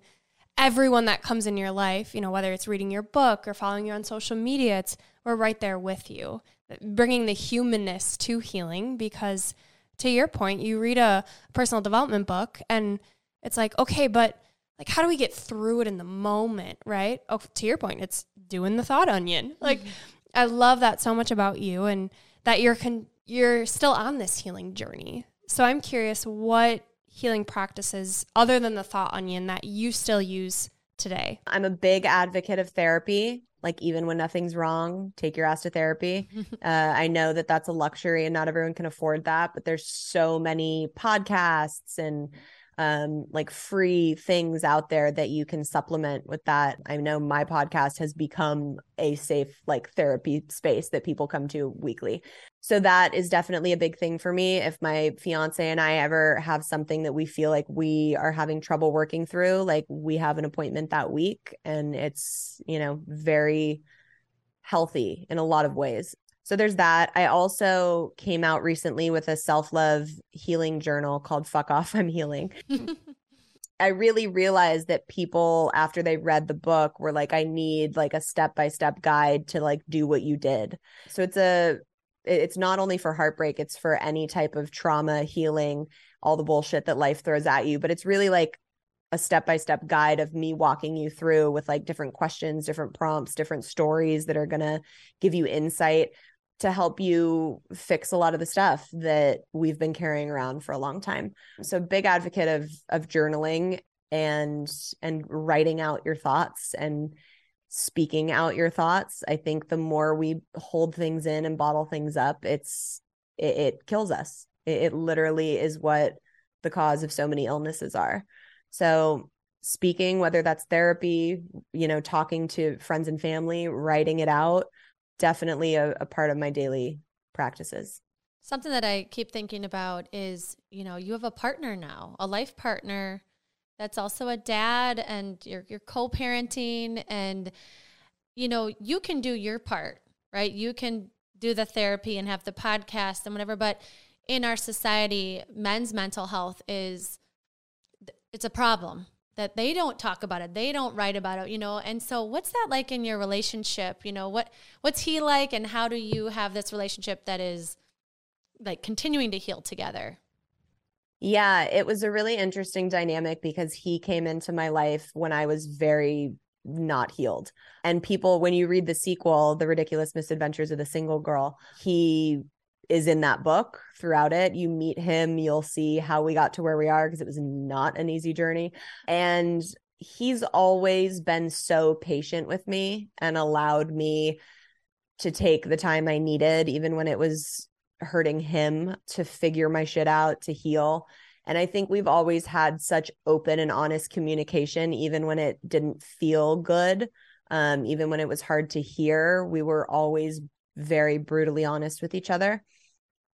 everyone that comes in your life, you know, whether it's reading your book or following you on social media, it's we're right there with you, bringing the humanness to healing because to your point, you read a personal development book and it's like, okay, but like how do we get through it in the moment, right? Oh, to your point, it's doing the thought onion. Like mm-hmm. I love that so much about you and that you're con- you're still on this healing journey. So I'm curious what healing practices other than the thought onion that you still use today? I'm a big advocate of therapy. Like, even when nothing's wrong, take your ass to therapy. uh, I know that that's a luxury and not everyone can afford that, but there's so many podcasts and um, like free things out there that you can supplement with that. I know my podcast has become a safe like therapy space that people come to weekly. So that is definitely a big thing for me. If my fiance and I ever have something that we feel like we are having trouble working through, like we have an appointment that week and it's, you know, very healthy in a lot of ways. So there's that. I also came out recently with a self love healing journal called Fuck Off, I'm Healing. I really realized that people, after they read the book, were like, I need like a step by step guide to like do what you did. So it's a, it's not only for heartbreak, it's for any type of trauma, healing, all the bullshit that life throws at you. But it's really like a step by step guide of me walking you through with like different questions, different prompts, different stories that are going to give you insight to help you fix a lot of the stuff that we've been carrying around for a long time. So big advocate of of journaling and and writing out your thoughts and speaking out your thoughts. I think the more we hold things in and bottle things up, it's it, it kills us. It, it literally is what the cause of so many illnesses are. So speaking whether that's therapy, you know, talking to friends and family, writing it out, definitely a, a part of my daily practices. Something that I keep thinking about is, you know, you have a partner now, a life partner that's also a dad and you're you're co-parenting and you know, you can do your part, right? You can do the therapy and have the podcast and whatever, but in our society, men's mental health is it's a problem that they don't talk about it they don't write about it you know? And so what's that like in your relationship? You know what what's he like and how do you have this relationship that is like continuing to heal together? Yeah it was a really interesting dynamic because he came into my life when i was very not healed. And people when you read the sequel the ridiculous misadventures of the single girl he is in that book throughout it. You meet him, you'll see how we got to where we are because it was not an easy journey. And he's always been so patient with me and allowed me to take the time I needed, even when it was hurting him to figure my shit out, to heal. And I think we've always had such open and honest communication, even when it didn't feel good, um, even when it was hard to hear. We were always very brutally honest with each other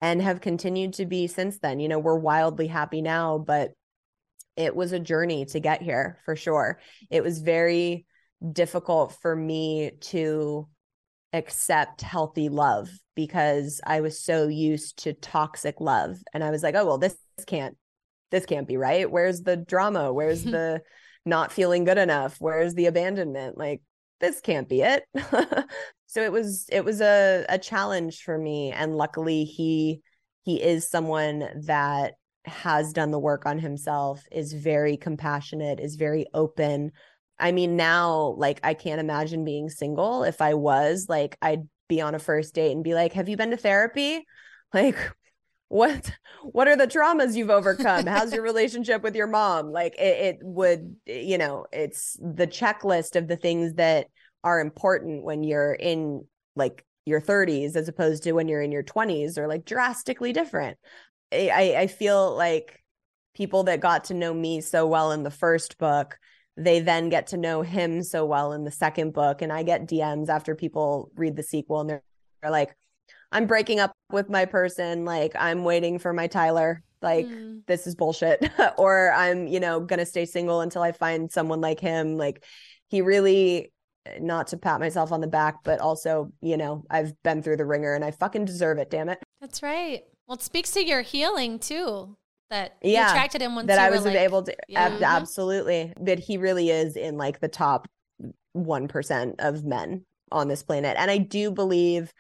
and have continued to be since then. You know, we're wildly happy now, but it was a journey to get here for sure. It was very difficult for me to accept healthy love because I was so used to toxic love and I was like, "Oh, well this can't this can't be right. Where's the drama? Where's the not feeling good enough? Where's the abandonment? Like this can't be it. so it was it was a a challenge for me and luckily he he is someone that has done the work on himself is very compassionate is very open. I mean now like i can't imagine being single. If i was like i'd be on a first date and be like have you been to therapy? Like what what are the traumas you've overcome how's your relationship with your mom like it, it would you know it's the checklist of the things that are important when you're in like your 30s as opposed to when you're in your 20s are like drastically different. I, I feel like people that got to know me so well in the first book they then get to know him so well in the second book. And I get DMs after people read the sequel and they're, they're like, I'm breaking up with my person. Like, I'm waiting for my Tyler. Like, Mm. this is bullshit. or I'm, you know, going to stay single until I find someone like him. Like, he really, not to pat myself on the back, but also, you know, I've been through the ringer and I fucking deserve it. Damn it. That's right. Well, it speaks to your healing too. That you Yeah, attracted him once that I was like, able to Yeah. ab- absolutely. But he really is in like the top 1% of men on this planet. And I do believe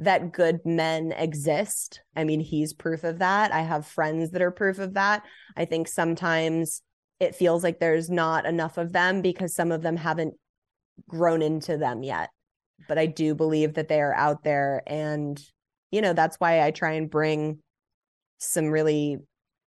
that good men exist. I mean, he's proof of that. I have friends that are proof of that. I think sometimes it feels like there's not enough of them because some of them haven't grown into them yet. But I do believe that they are out there. And, you know, that's why I try and bring some really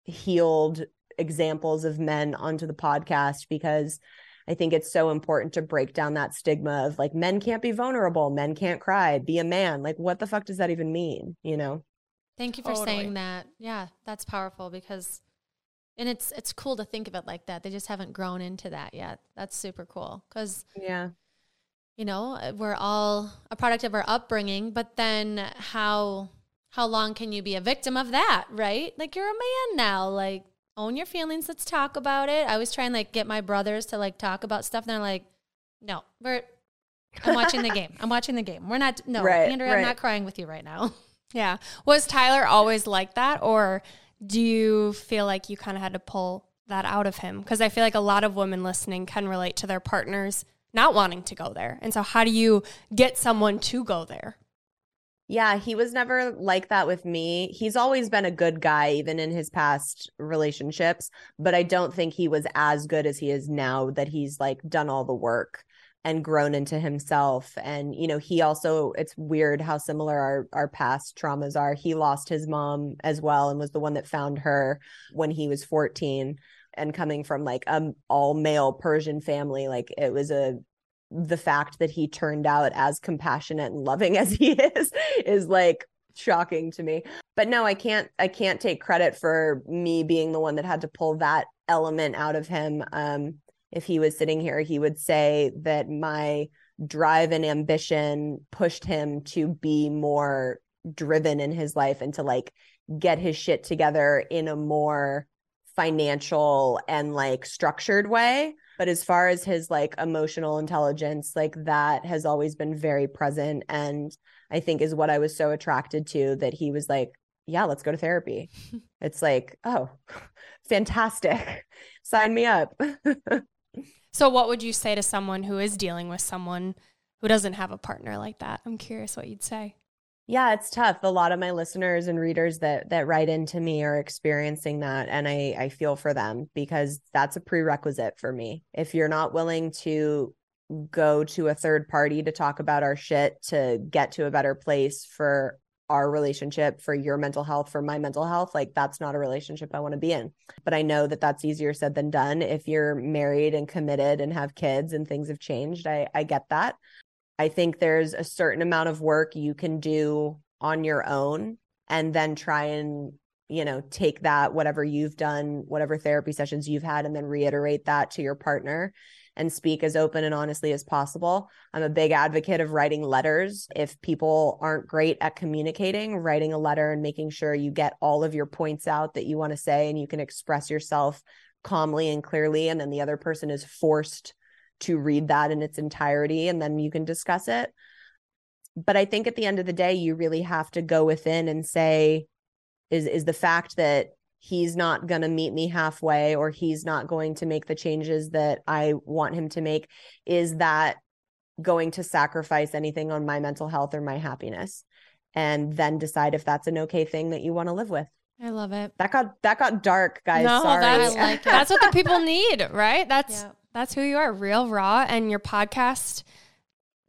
healed examples of men onto the podcast because I think it's so important to break down that stigma of like men can't be vulnerable, men can't cry, be a man. Like what the fuck does that even mean, you know? Thank you for Totally. saying that. Yeah, that's powerful because and it's it's cool to think of it like that. They just haven't grown into that yet. That's super cool cuz Yeah. you know, we're all a product of our upbringing, but then how how long can you be a victim of that, right? Like you're a man now, like own your feelings, let's talk about it. I always try and like get my brothers to like talk about stuff and they're like, "No, we're I'm watching the game. I'm watching the game. We're not no, Right, Andrew, I'm not crying with you right now." Yeah. Was Tyler always like that? Or do you feel like you kind of had to pull that out of him? Because I feel like a lot of women listening can relate to their partners not wanting to go there. And so, how do you get someone to go there? Yeah, he was never like that with me. He's always been a good guy, even in his past relationships, but I don't think he was as good as he is now that he's like done all the work and grown into himself. And, you know, he also, it's weird how similar our, our past traumas are. He lost his mom as well and was the one that found her when he was 14. And coming from like a all male Persian family, like it was a the fact that he turned out as compassionate and loving as he is is like shocking to me. But no i can't i can't take credit for me being the one that had to pull that element out of him. Um if he was sitting here he would say that my drive and ambition pushed him to be more driven in his life and to like get his shit together in a more financial and like structured way but as far as his like emotional intelligence like that has always been very present and i think is what i was so attracted to that he was like yeah let's go to therapy it's like oh fantastic sign me up So, what would you say to someone who is dealing with someone who doesn't have a partner like that? I'm curious what you'd say. Yeah it's tough. A lot of my listeners and readers that that write into me are experiencing that and i i feel for them because that's a prerequisite for me. If you're not willing to go to a third party to talk about our shit to get to a better place for our relationship for your mental health for my mental health like that's not a relationship i want to be in. But i know that that's easier said than done. If you're married and committed and have kids and things have changed i i get that I think there's a certain amount of work you can do on your own and then try and, you know, take that, whatever you've done, whatever therapy sessions you've had, and then reiterate that to your partner and speak as open and honestly as possible. I'm a big advocate of writing letters. If people aren't great at communicating, writing a letter and making sure you get all of your points out that you want to say and you can express yourself calmly and clearly. And then the other person is forced to read that in its entirety and then you can discuss it. But I think at the end of the day, you really have to go within and say, is is the fact that he's not going to meet me halfway or he's not going to make the changes that I want him to make, is that going to sacrifice anything on my mental health or my happiness? And then decide if that's an okay thing that you want to live with. I love it. That got that got dark, guys. no, Sorry. that's I like it. that's what the people need, right? That's Yeah. That's who you are, real raw, and your podcast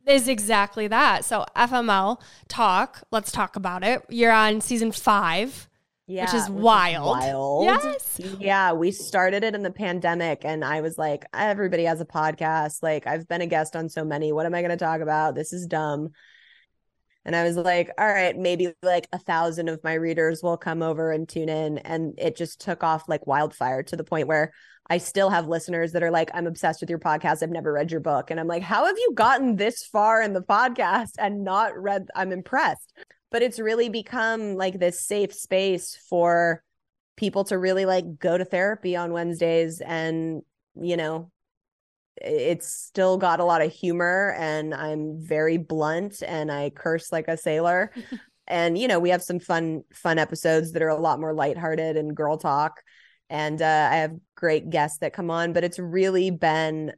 is exactly that. So FML talk, let's talk about it. You're on season five. yeah, which is wild. wild. Yes. Yeah, we started it in the pandemic, and I was like, everybody has a podcast. Like, I've been a guest on so many. What am I going to talk about? This is dumb. And I was like, all right, maybe like a thousand of my readers will come over and tune in. And it just took off like wildfire to the point where I still have listeners that are like, I'm obsessed with your podcast. I've never read your book. And I'm like, how have you gotten this far in the podcast and not read? I'm impressed. But it's really become like this safe space for people to really like go to therapy on Wednesdays and, you know, it's still got a lot of humor and I'm very blunt and I curse like a sailor. and you know, we have some fun fun episodes that are a lot more lighthearted and girl talk. And uh, I have great guests that come on, but it's really been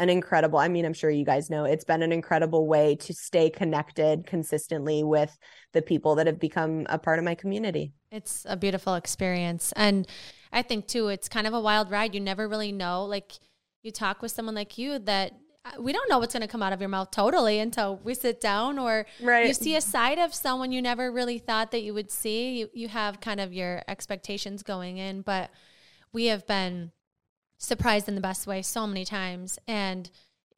an incredible i mean i'm sure you guys know it's been an incredible way to stay connected consistently with the people that have become a part of my community it's a beautiful experience and i think too it's kind of a wild ride you never really know like you talk with someone like you that uh, we don't know what's going to come out of your mouth totally until we sit down or right. you see a side of someone you never really thought that you would see. You, you have kind of your expectations going in, but we have been surprised in the best way so many times. And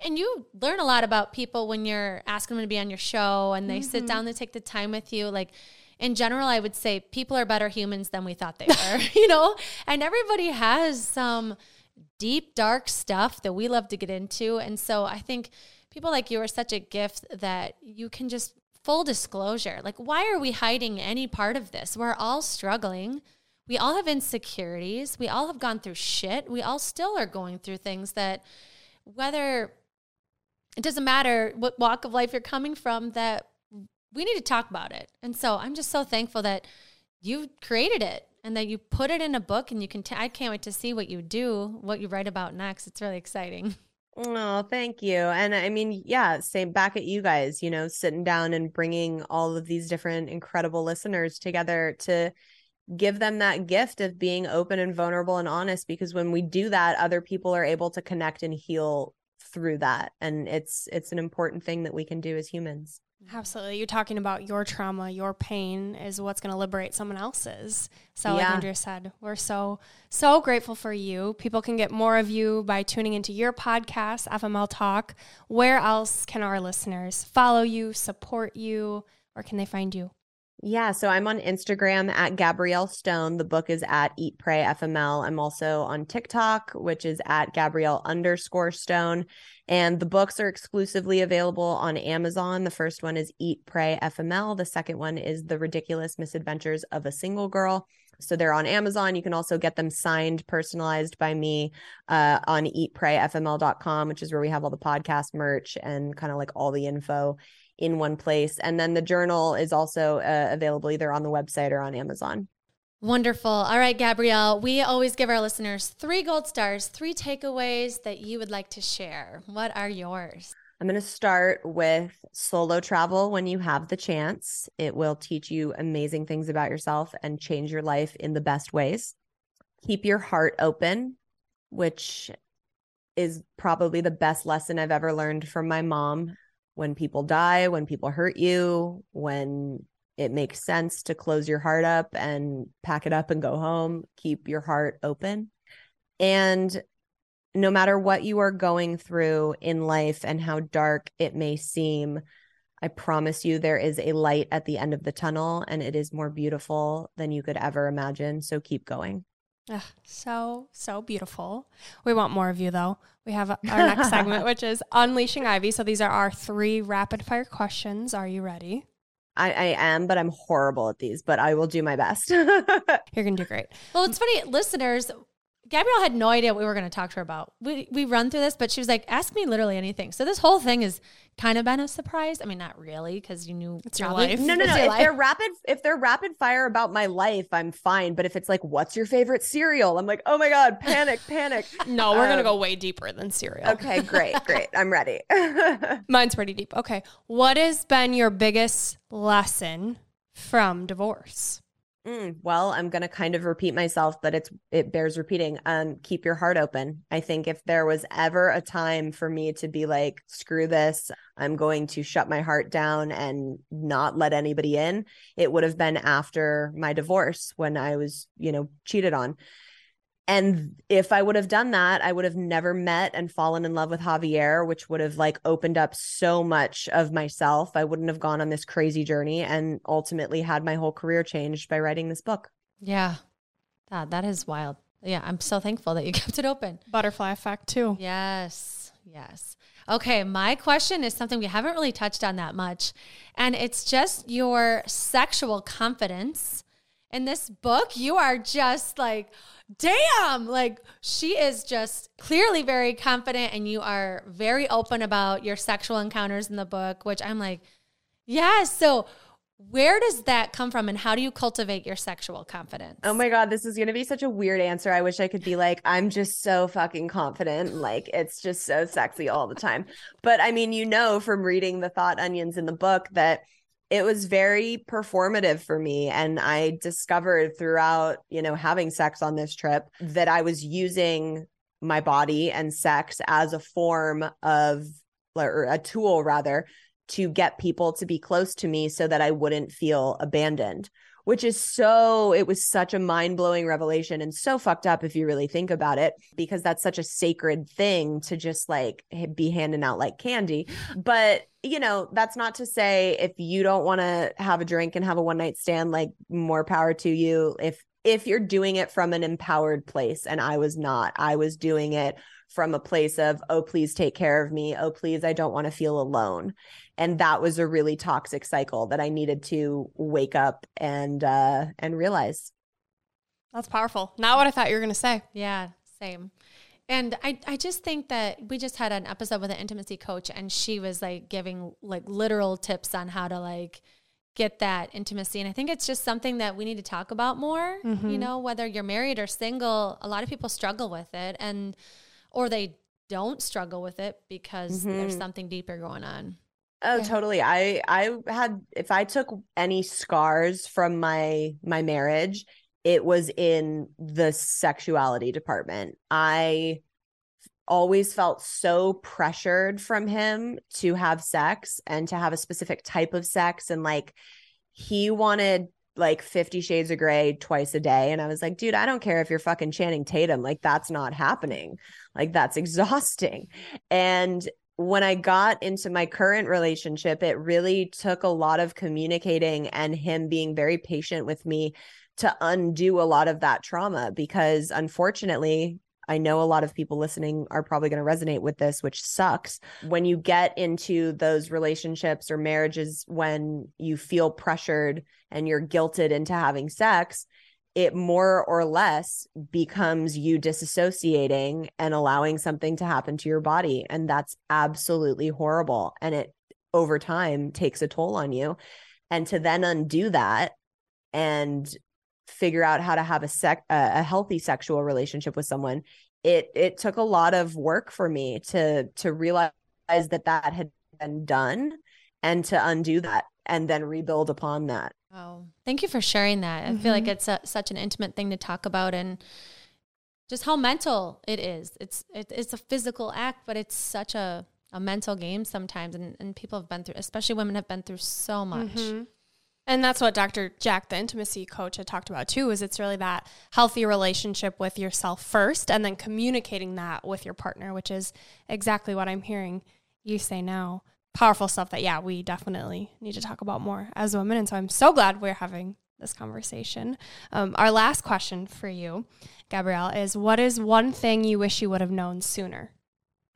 and you learn a lot about people when you're asking them to be on your show and they mm-hmm. sit down, they take the time with you. Like in general, I would say people are better humans than we thought they were, you know? And everybody has some deep, dark stuff that we love to get into. And so I think people like you are such a gift that you can just full disclosure. Like, why are we hiding any part of this? We're all struggling. We all have insecurities. We all have gone through shit. We all still are going through things that, whether it doesn't matter what walk of life you're coming from, that we need to talk about it. And so I'm just so thankful that you created it and that you put it in a book and you can t- I can't wait to see what you do, what you write about next. It's really exciting. Oh, thank you. And I mean, yeah, same back at you guys, you know, sitting down and bringing all of these different incredible listeners together to give them that gift of being open and vulnerable and honest because when we do that other people are able to connect and heal through that and it's it's an important thing that we can do as humans Absolutely. You're talking about your trauma, your pain is what's going to liberate someone else's. So, yeah. like Andrea said, we're so, so grateful for you. People can get more of you by tuning into your podcast, FML Talk. Where else can our listeners follow you, support you, or can they find you? Yeah, so I'm on Instagram at Gabrielle Stone. The book is at Eat Pray FML. I'm also on TikTok, which is at Gabrielle underscore Stone. And the books are exclusively available on Amazon. The first one is Eat Pray FML. The second one is The Ridiculous Misadventures of a Single Girl. So they're on Amazon. You can also get them signed, personalized by me uh, on eatprayfml.com, which is where we have all the podcast merch and kind of like all the info in one place. And then the journal is also uh, available either on the website or on Amazon. Wonderful. All right, Gabrielle, we always give our listeners three gold stars, three takeaways that you would like to share. What are yours? I'm going to start with solo travel when you have the chance. It will teach you amazing things about yourself and change your life in the best ways. Keep your heart open, which is probably the best lesson I've ever learned from my mom when people die, when people hurt you, when it makes sense to close your heart up and pack it up and go home, keep your heart open. And no matter what you are going through in life and how dark it may seem, I promise you there is a light at the end of the tunnel and it is more beautiful than you could ever imagine. So keep going. Ugh, so, so beautiful. We want more of you, though. We have our next segment, which is Unleashing Ivy. So these are our three rapid fire questions. Are you ready? I, I am, but I'm horrible at these, but I will do my best. You're going to do great. Well, it's funny, listeners, Gabrielle had no idea what we were going to talk to her about. We, we run through this, but she was like, ask me literally anything. So this whole thing has kind of been a surprise. I mean, not really, because you knew it's your life. No, no, no. If life. they're rapid, if they're rapid fire about my life, I'm fine. But if it's like, what's your favorite cereal? I'm like, oh my God, panic, panic. no, we're um, going to go way deeper than cereal. Okay, great, great. I'm ready. Mine's pretty deep. Okay. What has been your biggest lesson from divorce? Mm, well, I'm going to kind of repeat myself, but it's it bears repeating. Um, keep your heart open. I think if there was ever a time for me to be like, screw this, I'm going to shut my heart down and not let anybody in, it would have been after my divorce when I was, you know, cheated on. And if I would have done that, I would have never met and fallen in love with Javier, which would have like opened up so much of myself. I wouldn't have gone on this crazy journey and ultimately had my whole career changed by writing this book. Yeah. That, that is wild. Yeah. I'm so thankful that you kept it open. Butterfly effect too. Yes. Yes. Okay. My question is something we haven't really touched on that much. And it's just your sexual confidence. In this book, you are just like, damn, like she is just clearly very confident and you are very open about your sexual encounters in the book, which I'm like, yeah. So, where does that come from and how do you cultivate your sexual confidence? Oh my God, this is going to be such a weird answer. I wish I could be like, I'm just so fucking confident. Like, it's just so sexy all the time. But I mean, you know, from reading the thought onions in the book that it was very performative for me. And i discovered throughout you know having sex on this trip that i was using my body and sex as a form of or a tool rather to get people to be close to me so that i wouldn't feel abandoned which is so it was such a mind-blowing revelation and so fucked up if you really think about it because that's such a sacred thing to just like be handing out like candy. But you know that's not to say if you don't want to have a drink and have a one night stand like more power to you. If if you're doing it from an empowered place and I was not I was doing it from a place of oh please take care of me. Oh please I don't want to feel alone and that was a really toxic cycle that I needed to wake up and uh and realize. That's powerful. Not what I thought you were going to say. Yeah, same. And I, I just think that we just had an episode with an intimacy coach and she was like giving like literal tips on how to like get that intimacy. And I think it's just something that we need to talk about more. Mm-hmm. You know, whether you're married or single, a lot of people struggle with it and or they don't struggle with it because mm-hmm. there's something deeper going on. Oh, yeah. totally. I I had if I took any scars from my my marriage, it was in the sexuality department. I always felt so pressured from him to have sex and to have a specific type of sex and like he wanted like 50 shades of gray twice a day and i was like dude i don't care if you're fucking channing tatum like that's not happening like that's exhausting and when I got into my current relationship, it really took a lot of communicating and him being very patient with me to undo a lot of that trauma because unfortunately, I know a lot of people listening are probably going to resonate with this, which sucks. When you get into those relationships or marriages when you feel pressured and you're guilted into having sex, it more or less becomes you disassociating and allowing something to happen to your body. And that's absolutely horrible. And it over time takes a toll on you. And to then undo that and figure out how to have a sec a healthy sexual relationship with someone it it took a lot of work for me to to realize that that had been done and to undo that and then rebuild upon that Oh, thank you for sharing that. Mm-hmm. I feel like mm-hmm. it's a, such an intimate thing to talk about and just how mental it is. It's it, it's a physical act, but it's such a, a mental game sometimes. And, and people have been through, especially women have been through so much. Mm-hmm. And that's what Dr. Jack, the intimacy coach, had talked about too, is it's really that healthy relationship with yourself first and then communicating that with your partner, which is exactly what I'm hearing you say now powerful stuff that, yeah, we definitely need to talk about more as women. And so I'm so glad we're having this conversation. Um, our last question for you, Gabrielle, is what is one thing you wish you would have known sooner?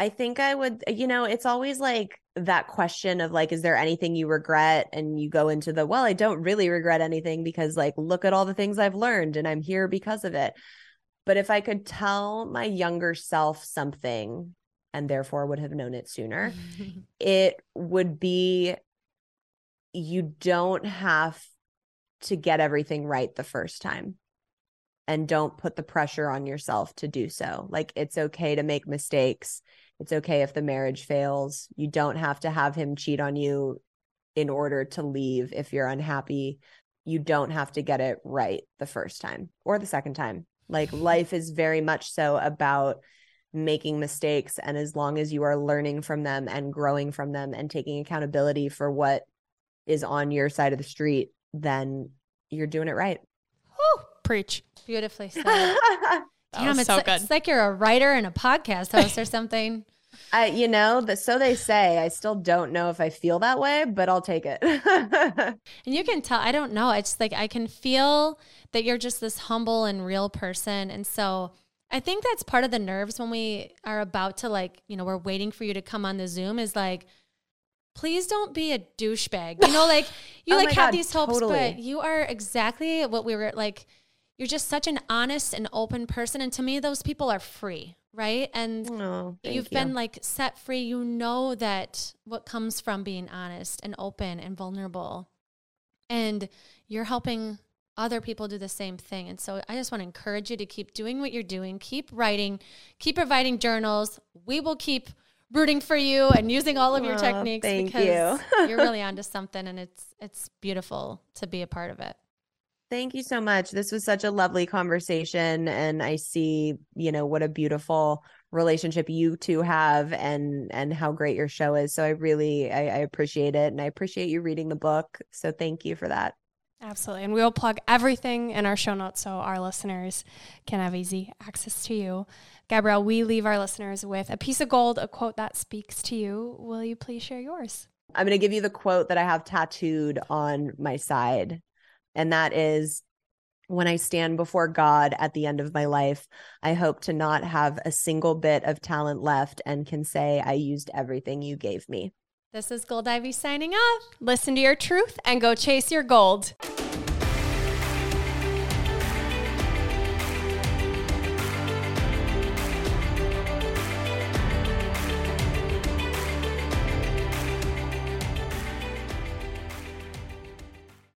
I think I would, you know, it's always like that question of like, is there anything you regret? And you go into the, well, I don't really regret anything because like, look at all the things I've learned and I'm here because of it. But if I could tell my younger self something, and therefore would have known it sooner. it would be you don't have to get everything right the first time and don't put the pressure on yourself to do so. Like it's okay to make mistakes. It's okay if the marriage fails. You don't have to have him cheat on you in order to leave if you're unhappy. You don't have to get it right the first time or the second time. Like life is very much so about making mistakes and as long as you are learning from them and growing from them and taking accountability for what is on your side of the street then you're doing it right Whew, preach beautifully said Damn, it's, so like, good. it's like you're a writer and a podcast host or something. I, you know, the, so they say. I still don't know if I feel that way, but I'll take it. And you can tell, I don't know. It's like I can feel that you're just this humble and real person. And so I think that's part of the nerves when we are about to, like, you know, we're waiting for you to come on the Zoom is like, please don't be a douchebag. You know, like oh you Oh like have God, these hopes, totally. but you are exactly what we were like. You're just such an honest and open person. And to me, those people are free, right? And oh, you've you. been like set free. You know that what comes from being honest and open and vulnerable. And you're helping other people do the same thing. And so I just want to encourage you to keep doing what you're doing, keep writing, keep providing journals. We will keep rooting for you and using all of your Aw, techniques thank because you. you're really onto something and it's it's beautiful to be a part of it. Thank you so much. This was such a lovely conversation and I see, you know, what a beautiful relationship you two have and and how great your show is. So I really I, I appreciate it and I appreciate you reading the book. So thank you for that. Absolutely. And we will plug everything in our show notes so our listeners can have easy access to you. Gabrielle, we leave our listeners with a piece of gold, a quote that speaks to you. Will you please share yours? I'm going to give you the quote that I have tattooed on my side. And that is when I stand before God at the end of my life, I hope to not have a single bit of talent left and can say I used everything you gave me. This is Gold Ivy signing off. Listen to your truth and go chase your gold.